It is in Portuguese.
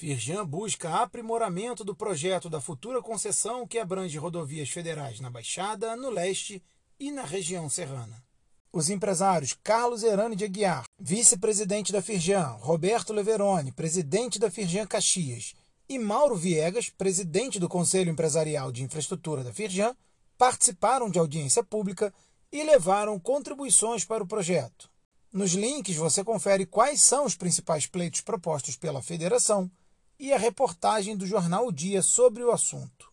Firjan busca aprimoramento do projeto da futura concessão que abrange rodovias federais na Baixada, no leste e na região serrana. Os empresários Carlos Herani de Aguiar, vice-presidente da Firjan, Roberto Leveroni, presidente da Firjan Caxias, e Mauro Viegas, presidente do Conselho Empresarial de Infraestrutura da Firjan, participaram de audiência pública e levaram contribuições para o projeto. Nos links você confere quais são os principais pleitos propostos pela federação e a reportagem do jornal o Dia sobre o assunto.